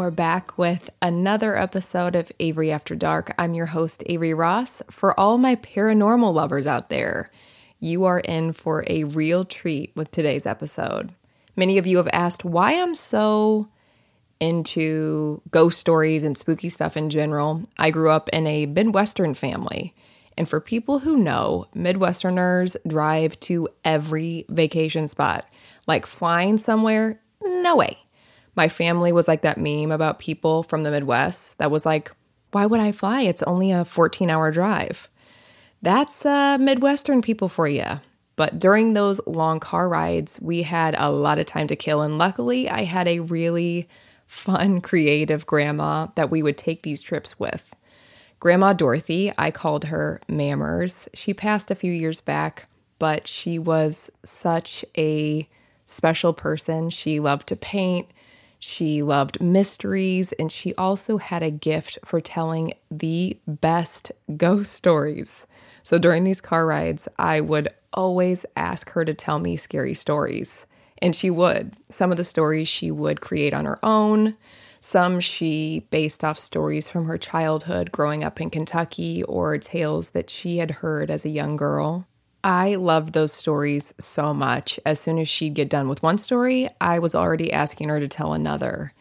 We're back with another episode of Avery After Dark. I'm your host, Avery Ross. For all my paranormal lovers out there, you are in for a real treat with today's episode. Many of you have asked why I'm so into ghost stories and spooky stuff in general. I grew up in a Midwestern family. And for people who know, Midwesterners drive to every vacation spot. Like flying somewhere? No way. My family was like that meme about people from the Midwest that was like, why would I fly? It's only a 14 hour drive. That's uh, Midwestern people for you. But during those long car rides, we had a lot of time to kill. And luckily, I had a really fun, creative grandma that we would take these trips with. Grandma Dorothy, I called her Mammers. She passed a few years back, but she was such a special person. She loved to paint. She loved mysteries, and she also had a gift for telling the best ghost stories. So during these car rides, I would always ask her to tell me scary stories. And she would. Some of the stories she would create on her own. Some she based off stories from her childhood growing up in Kentucky or tales that she had heard as a young girl. I loved those stories so much. As soon as she'd get done with one story, I was already asking her to tell another.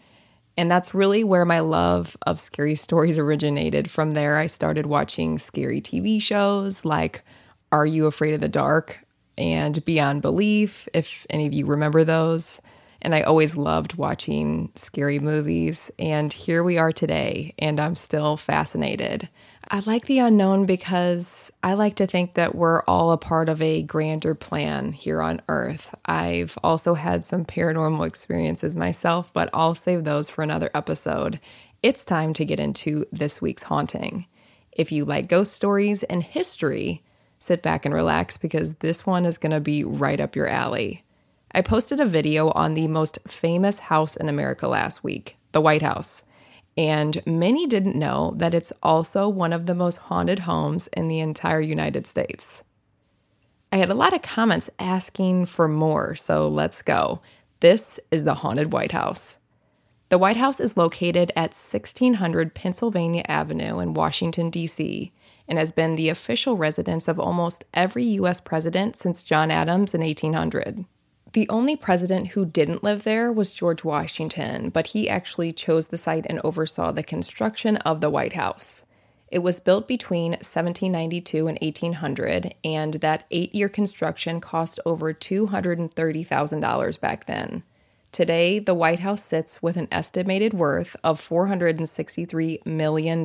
And that's really where my love of scary stories originated. From there, I started watching scary TV shows like Are You Afraid of the Dark and Beyond Belief, if any of you remember those. And I always loved watching scary movies. And here we are today, and I'm still fascinated. I like the unknown because I like to think that we're all a part of a grander plan here on Earth. I've also had some paranormal experiences myself, but I'll save those for another episode. It's time to get into this week's haunting. If you like ghost stories and history, sit back and relax because this one is going to be right up your alley. I posted a video on the most famous house in America last week, the White House and many didn't know that it's also one of the most haunted homes in the entire United States. I had a lot of comments asking for more, so let's go. This is the Haunted White House. The White House is located at 1600 Pennsylvania Avenue in Washington, D.C., and has been the official residence of almost every U.S. president since John Adams in 1800. The only president who didn't live there was George Washington, but he actually chose the site and oversaw the construction of the White House. It was built between 1792 and 1800, and that eight year construction cost over $230,000 back then. Today, the White House sits with an estimated worth of $463 million.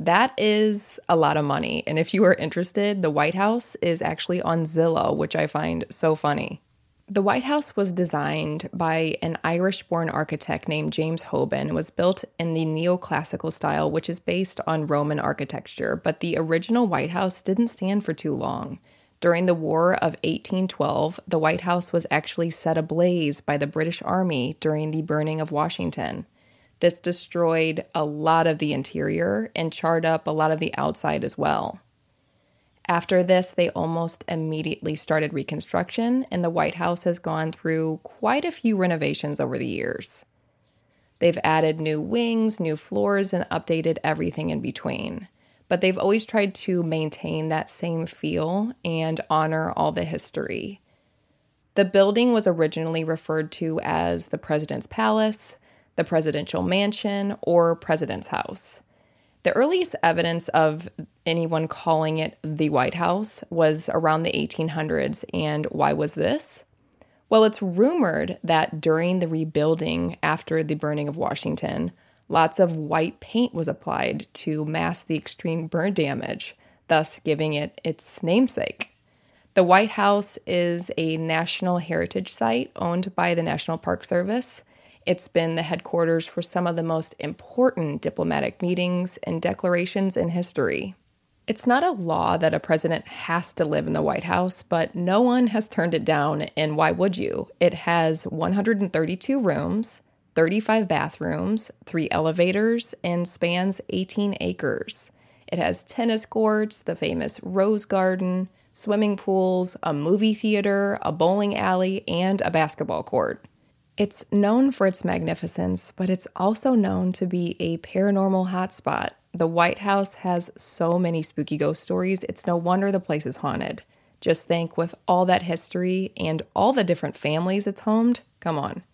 That is a lot of money. And if you are interested, the White House is actually on Zillow, which I find so funny. The White House was designed by an Irish born architect named James Hoban and was built in the neoclassical style, which is based on Roman architecture. But the original White House didn't stand for too long. During the War of 1812, the White House was actually set ablaze by the British Army during the burning of Washington. This destroyed a lot of the interior and charred up a lot of the outside as well. After this, they almost immediately started reconstruction, and the White House has gone through quite a few renovations over the years. They've added new wings, new floors, and updated everything in between. But they've always tried to maintain that same feel and honor all the history. The building was originally referred to as the President's Palace, the Presidential Mansion, or President's House. The earliest evidence of anyone calling it the White House was around the 1800s. And why was this? Well, it's rumored that during the rebuilding after the burning of Washington, lots of white paint was applied to mask the extreme burn damage. thus giving it its namesake. The White House is a National Heritage Site owned by the National Park Service. It's been the headquarters for some of the most important diplomatic meetings and declarations in history. It's not a law that a president has to live in the White House, but no one has turned it down, and why would you? It has 132 rooms, 35 bathrooms, three elevators, and spans 18 acres. It has tennis courts, the famous Rose Garden, swimming pools, a movie theater, a bowling alley, and a basketball court. It's known for its magnificence, but it's also known to be a paranormal hotspot. The White House has so many spooky ghost stories, it's no wonder the place is haunted. Just think with all that history and all the different families it's homed, come on.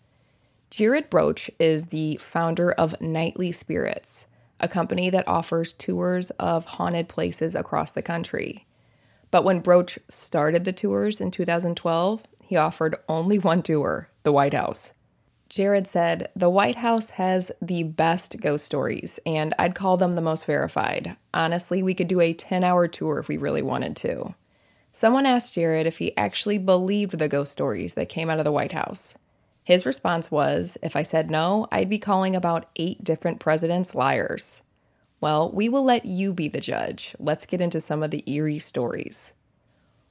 Jared Broach is the founder of Nightly Spirits, a company that offers tours of haunted places across the country. But when Broach started the tours in 2012, he offered only one tour the White House. Jared said, The White House has the best ghost stories, and I'd call them the most verified. Honestly, we could do a 10 hour tour if we really wanted to. Someone asked Jared if he actually believed the ghost stories that came out of the White House. His response was, If I said no, I'd be calling about eight different presidents liars. Well, we will let you be the judge. Let's get into some of the eerie stories.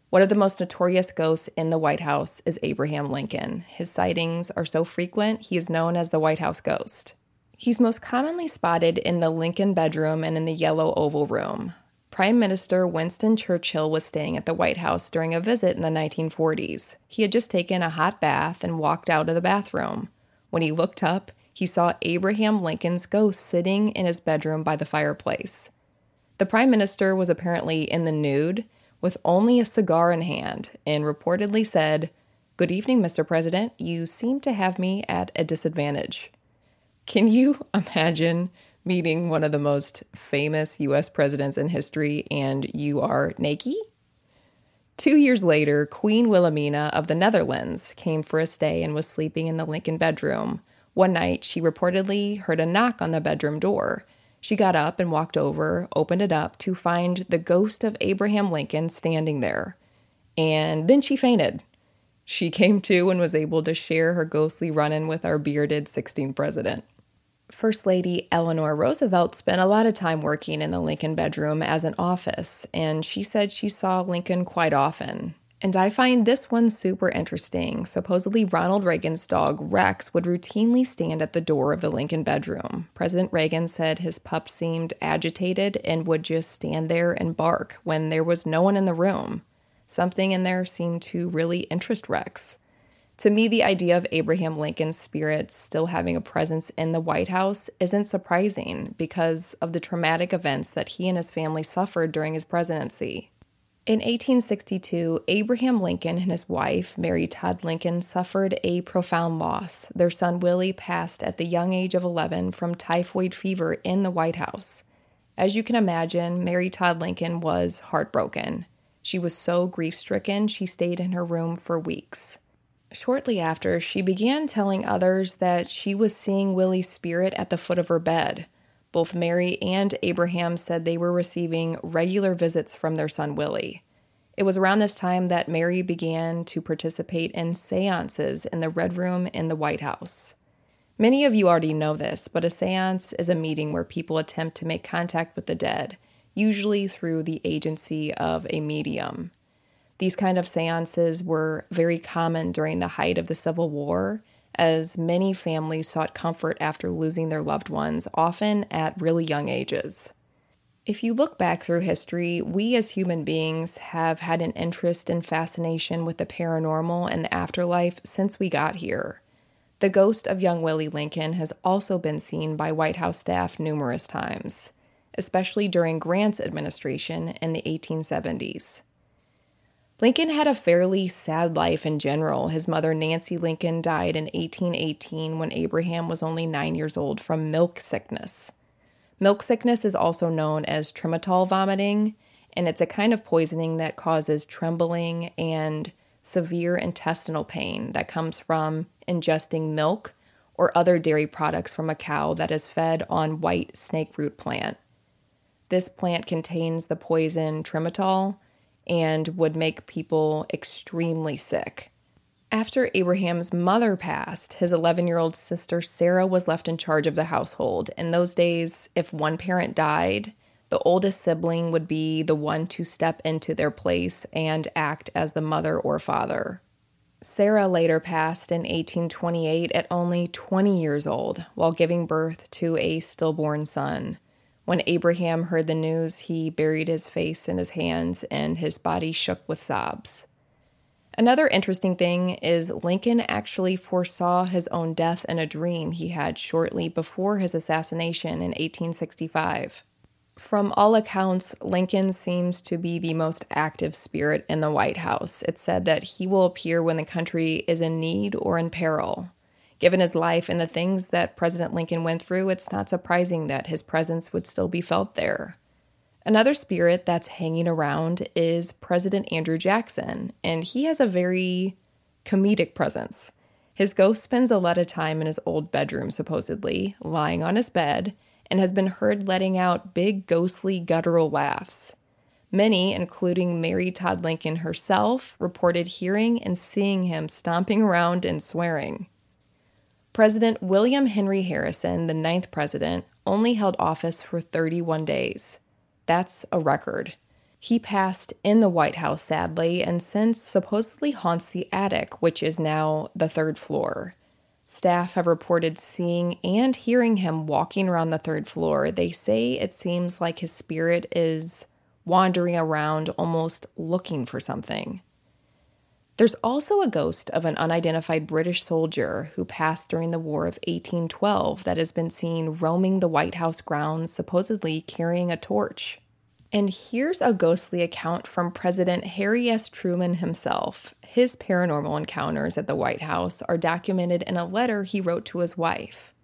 One of the most notorious ghosts in the White House is Abraham Lincoln. His sightings are so frequent, he is known as the White House ghost. He's most commonly spotted in the Lincoln bedroom and in the Yellow Oval Room. Prime Minister Winston Churchill was staying at the White House during a visit in the 1940s. He had just taken a hot bath and walked out of the bathroom. When he looked up, he saw Abraham Lincoln's ghost sitting in his bedroom by the fireplace. The prime minister was apparently in the nude with only a cigar in hand and reportedly said, Good evening, Mr. President. You seem to have me at a disadvantage. Can you imagine meeting one of the most famous US presidents in history and you are naked? Two years later, Queen Wilhelmina of the Netherlands came for a stay and was sleeping in the Lincoln bedroom one night, she reportedly heard a knock on the bedroom door. She got up and walked over, opened it up to find the ghost of Abraham Lincoln standing there. And then she fainted. She came to and was able to share her ghostly run in with our bearded 16th president. First Lady Eleanor Roosevelt spent a lot of time working in the Lincoln bedroom as an office, and she said she saw Lincoln quite often. And I find this one super interesting. Supposedly, Ronald Reagan's dog Rex would routinely stand at the door of the Lincoln bedroom. President Reagan said his pup seemed agitated and would just stand there and bark when there was no one in the room. Something in there seemed to really interest Rex. To me, the idea of Abraham Lincoln's spirit still having a presence in the White House isn't surprising because of the traumatic events that he and his family suffered during his presidency. In 1862, Abraham Lincoln and his wife, Mary Todd Lincoln, suffered a profound loss. Their son Willie passed at the young age of 11 from typhoid fever in the White House. As you can imagine, Mary Todd Lincoln was heartbroken. She was so grief stricken, she stayed in her room for weeks. Shortly after, she began telling others that she was seeing Willie's spirit at the foot of her bed. Both Mary and Abraham said they were receiving regular visits from their son Willie. It was around this time that Mary began to participate in seances in the Red Room in the White House. Many of you already know this, but a seance is a meeting where people attempt to make contact with the dead, usually through the agency of a medium. These kind of seances were very common during the height of the Civil War as many families sought comfort after losing their loved ones, often at really young ages. If you look back through history, we as human beings have had an interest and fascination with the paranormal and the afterlife since we got here. The ghost of young Willie Lincoln has also been seen by White House staff numerous times, especially during Grant's administration in the 1870s. Lincoln had a fairly sad life in general. His mother, Nancy Lincoln, died in 1818 when Abraham was only nine years old from milk sickness. Milk sickness is also known as tremetol vomiting, and it's a kind of poisoning that causes trembling and severe intestinal pain that comes from ingesting milk or other dairy products from a cow that is fed on white snake root plant. This plant contains the poison tremetol and would make people extremely sick. After Abraham's mother passed, his 11 year old sister Sarah was left in charge of the household. In those days, if one parent died, the oldest sibling would be the one to step into their place and act as the mother or father. Sarah later passed in 1828 at only 20 years old while giving birth to a stillborn son. When Abraham heard the news, he buried his face in his hands and his body shook with sobs. Another interesting thing is Lincoln actually foresaw his own death in a dream he had shortly before his assassination in 1865. From all accounts, Lincoln seems to be the most active spirit in the White House. It's said that he will appear when the country is in need or in peril. Given his life and the things that President Lincoln went through, it's not surprising that his presence would still be felt there. Another spirit that's hanging around is President Andrew Jackson, and he has a very comedic presence. His ghost spends a lot of time in his old bedroom, supposedly, lying on his bed and has been heard letting out big, ghostly, guttural laughs. Many, including Mary Todd Lincoln herself, reported hearing and seeing him stomping around and swearing. President William Henry Harrison, the ninth president, only held office for 31 days. That's a record. He passed in the White House, sadly, and since supposedly haunts the attic, which is now the third floor. Staff have reported seeing and hearing him walking around the third floor. They say it seems like his spirit is wandering around, almost looking for something. There's also a ghost of an unidentified British soldier who passed during the War of 1812 that has been seen roaming the White House grounds, supposedly carrying a torch. And here's a ghostly account from President Harry S. Truman himself. His paranormal encounters at the White House are documented in a letter he wrote to his wife.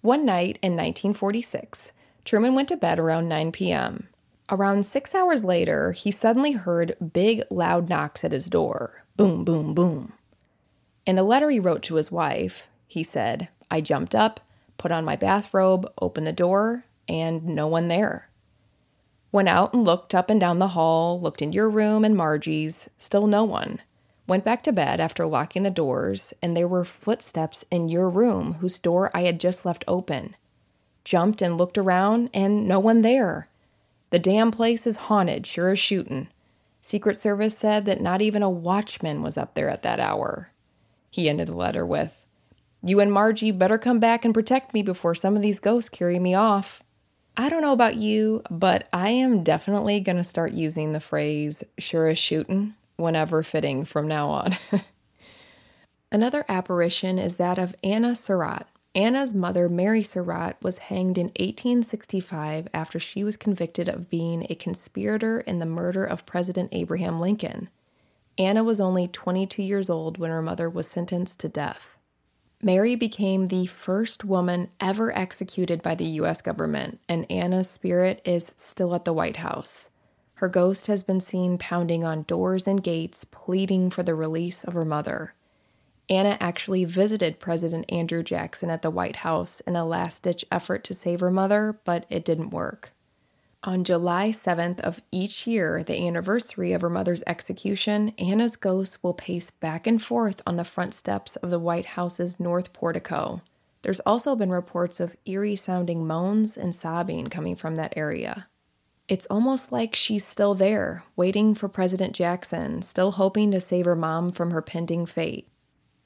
One night in 1946, Truman went to bed around 9 p.m. Around six hours later, he suddenly heard big, loud knocks at his door boom, boom, boom. In the letter he wrote to his wife, he said, I jumped up, put on my bathrobe, opened the door, and no one there. Went out and looked up and down the hall, looked in your room and Margie's, still no one. Went back to bed after locking the doors, and there were footsteps in your room whose door I had just left open. Jumped and looked around, and no one there. The damn place is haunted, sure as shootin'. Secret Service said that not even a watchman was up there at that hour. He ended the letter with, You and Margie better come back and protect me before some of these ghosts carry me off. I don't know about you, but I am definitely going to start using the phrase sure as shootin' whenever fitting from now on. Another apparition is that of Anna Surratt. Anna's mother, Mary Surratt, was hanged in 1865 after she was convicted of being a conspirator in the murder of President Abraham Lincoln. Anna was only 22 years old when her mother was sentenced to death. Mary became the first woman ever executed by the US government, and Anna's spirit is still at the White House. Her ghost has been seen pounding on doors and gates, pleading for the release of her mother. Anna actually visited President Andrew Jackson at the White House in a last ditch effort to save her mother, but it didn't work. On July 7th of each year, the anniversary of her mother's execution, Anna's ghost will pace back and forth on the front steps of the White House's north portico. There's also been reports of eerie sounding moans and sobbing coming from that area. It's almost like she's still there, waiting for President Jackson, still hoping to save her mom from her pending fate.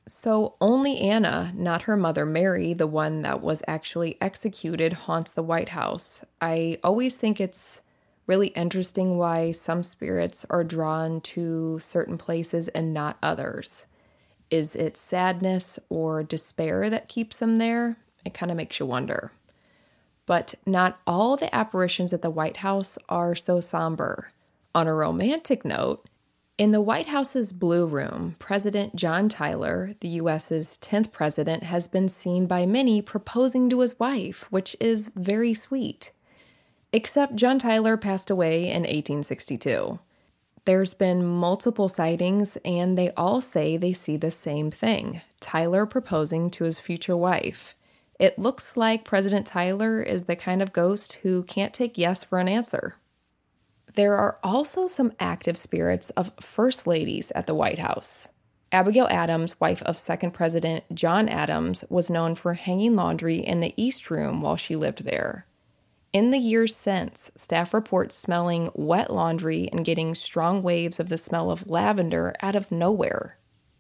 So only Anna, not her mother Mary, the one that was actually executed, haunts the White House. I always think it's really interesting why some spirits are drawn to certain places and not others. Is it sadness or despair that keeps them there? It kind of makes you wonder. But not all the apparitions at the White House are so somber. On a romantic note, in the White House's Blue Room, President John Tyler, the U.S.'s 10th president, has been seen by many proposing to his wife, which is very sweet. Except John Tyler passed away in 1862. There's been multiple sightings, and they all say they see the same thing Tyler proposing to his future wife. It looks like President Tyler is the kind of ghost who can't take yes for an answer. There are also some active spirits of first ladies at the White House. Abigail Adams, wife of second President John Adams, was known for hanging laundry in the East Room while she lived there. In the years since, staff report smelling wet laundry and getting strong waves of the smell of lavender out of nowhere.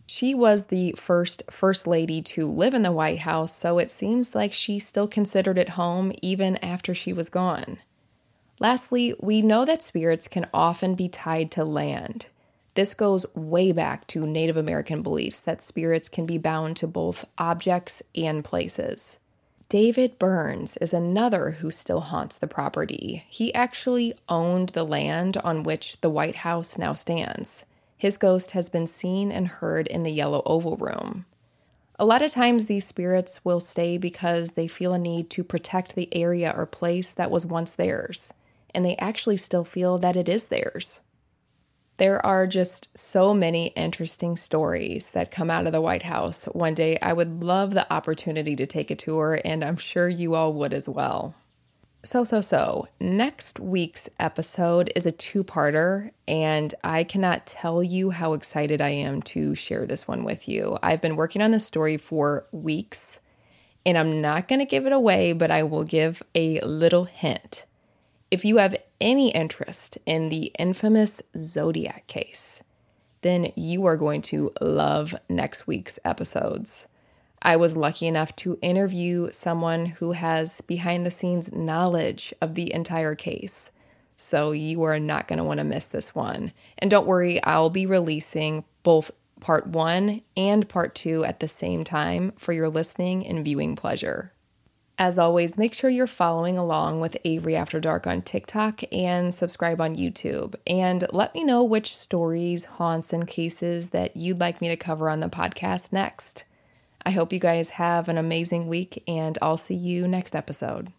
She was the first First Lady to live in the White House, so it seems like she still considered it home even after she was gone. Lastly, we know that spirits can often be tied to land. This goes way back to Native American beliefs that spirits can be bound to both objects and places. David Burns is another who still haunts the property. He actually owned the land on which the White House now stands. His ghost has been seen and heard in the Yellow Oval Room. A lot of times, these spirits will stay because they feel a need to protect the area or place that was once theirs and they actually still feel that it is theirs. There are just so many interesting stories that come out of the White House. One day, I would love the opportunity to take a tour, and I'm sure you all would as well. So, so, so, next week's episode is a two parter, and I cannot tell you how excited I am to share this one with you. I've been working on this story for weeks, and I'm not going to give it away, but I will give a little hint. If you have any interest in the infamous Zodiac case, then you are going to love next week's episodes. I was lucky enough to interview someone who has behind the scenes knowledge of the entire case. So you are not going to want to miss this one. And don't worry, I'll be releasing both part one and part two at the same time for your listening and viewing pleasure. As always, make sure you're following along with Avery After Dark on TikTok and subscribe on YouTube. And let me know which stories, haunts, and cases that you'd like me to cover on the podcast next. I hope you guys have an amazing week, and I'll see you next episode.